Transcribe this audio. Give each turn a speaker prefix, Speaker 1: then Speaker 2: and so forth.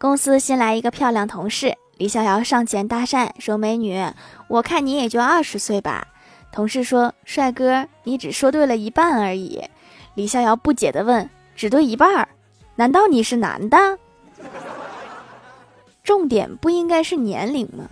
Speaker 1: 公司新来一个漂亮同事，李逍遥上前搭讪说：“美女，我看你也就二十岁吧。”同事说：“帅哥，你只说对了一半而已。”李逍遥不解的问：“只对一半？难道你是男的？重点不应该是年龄吗？”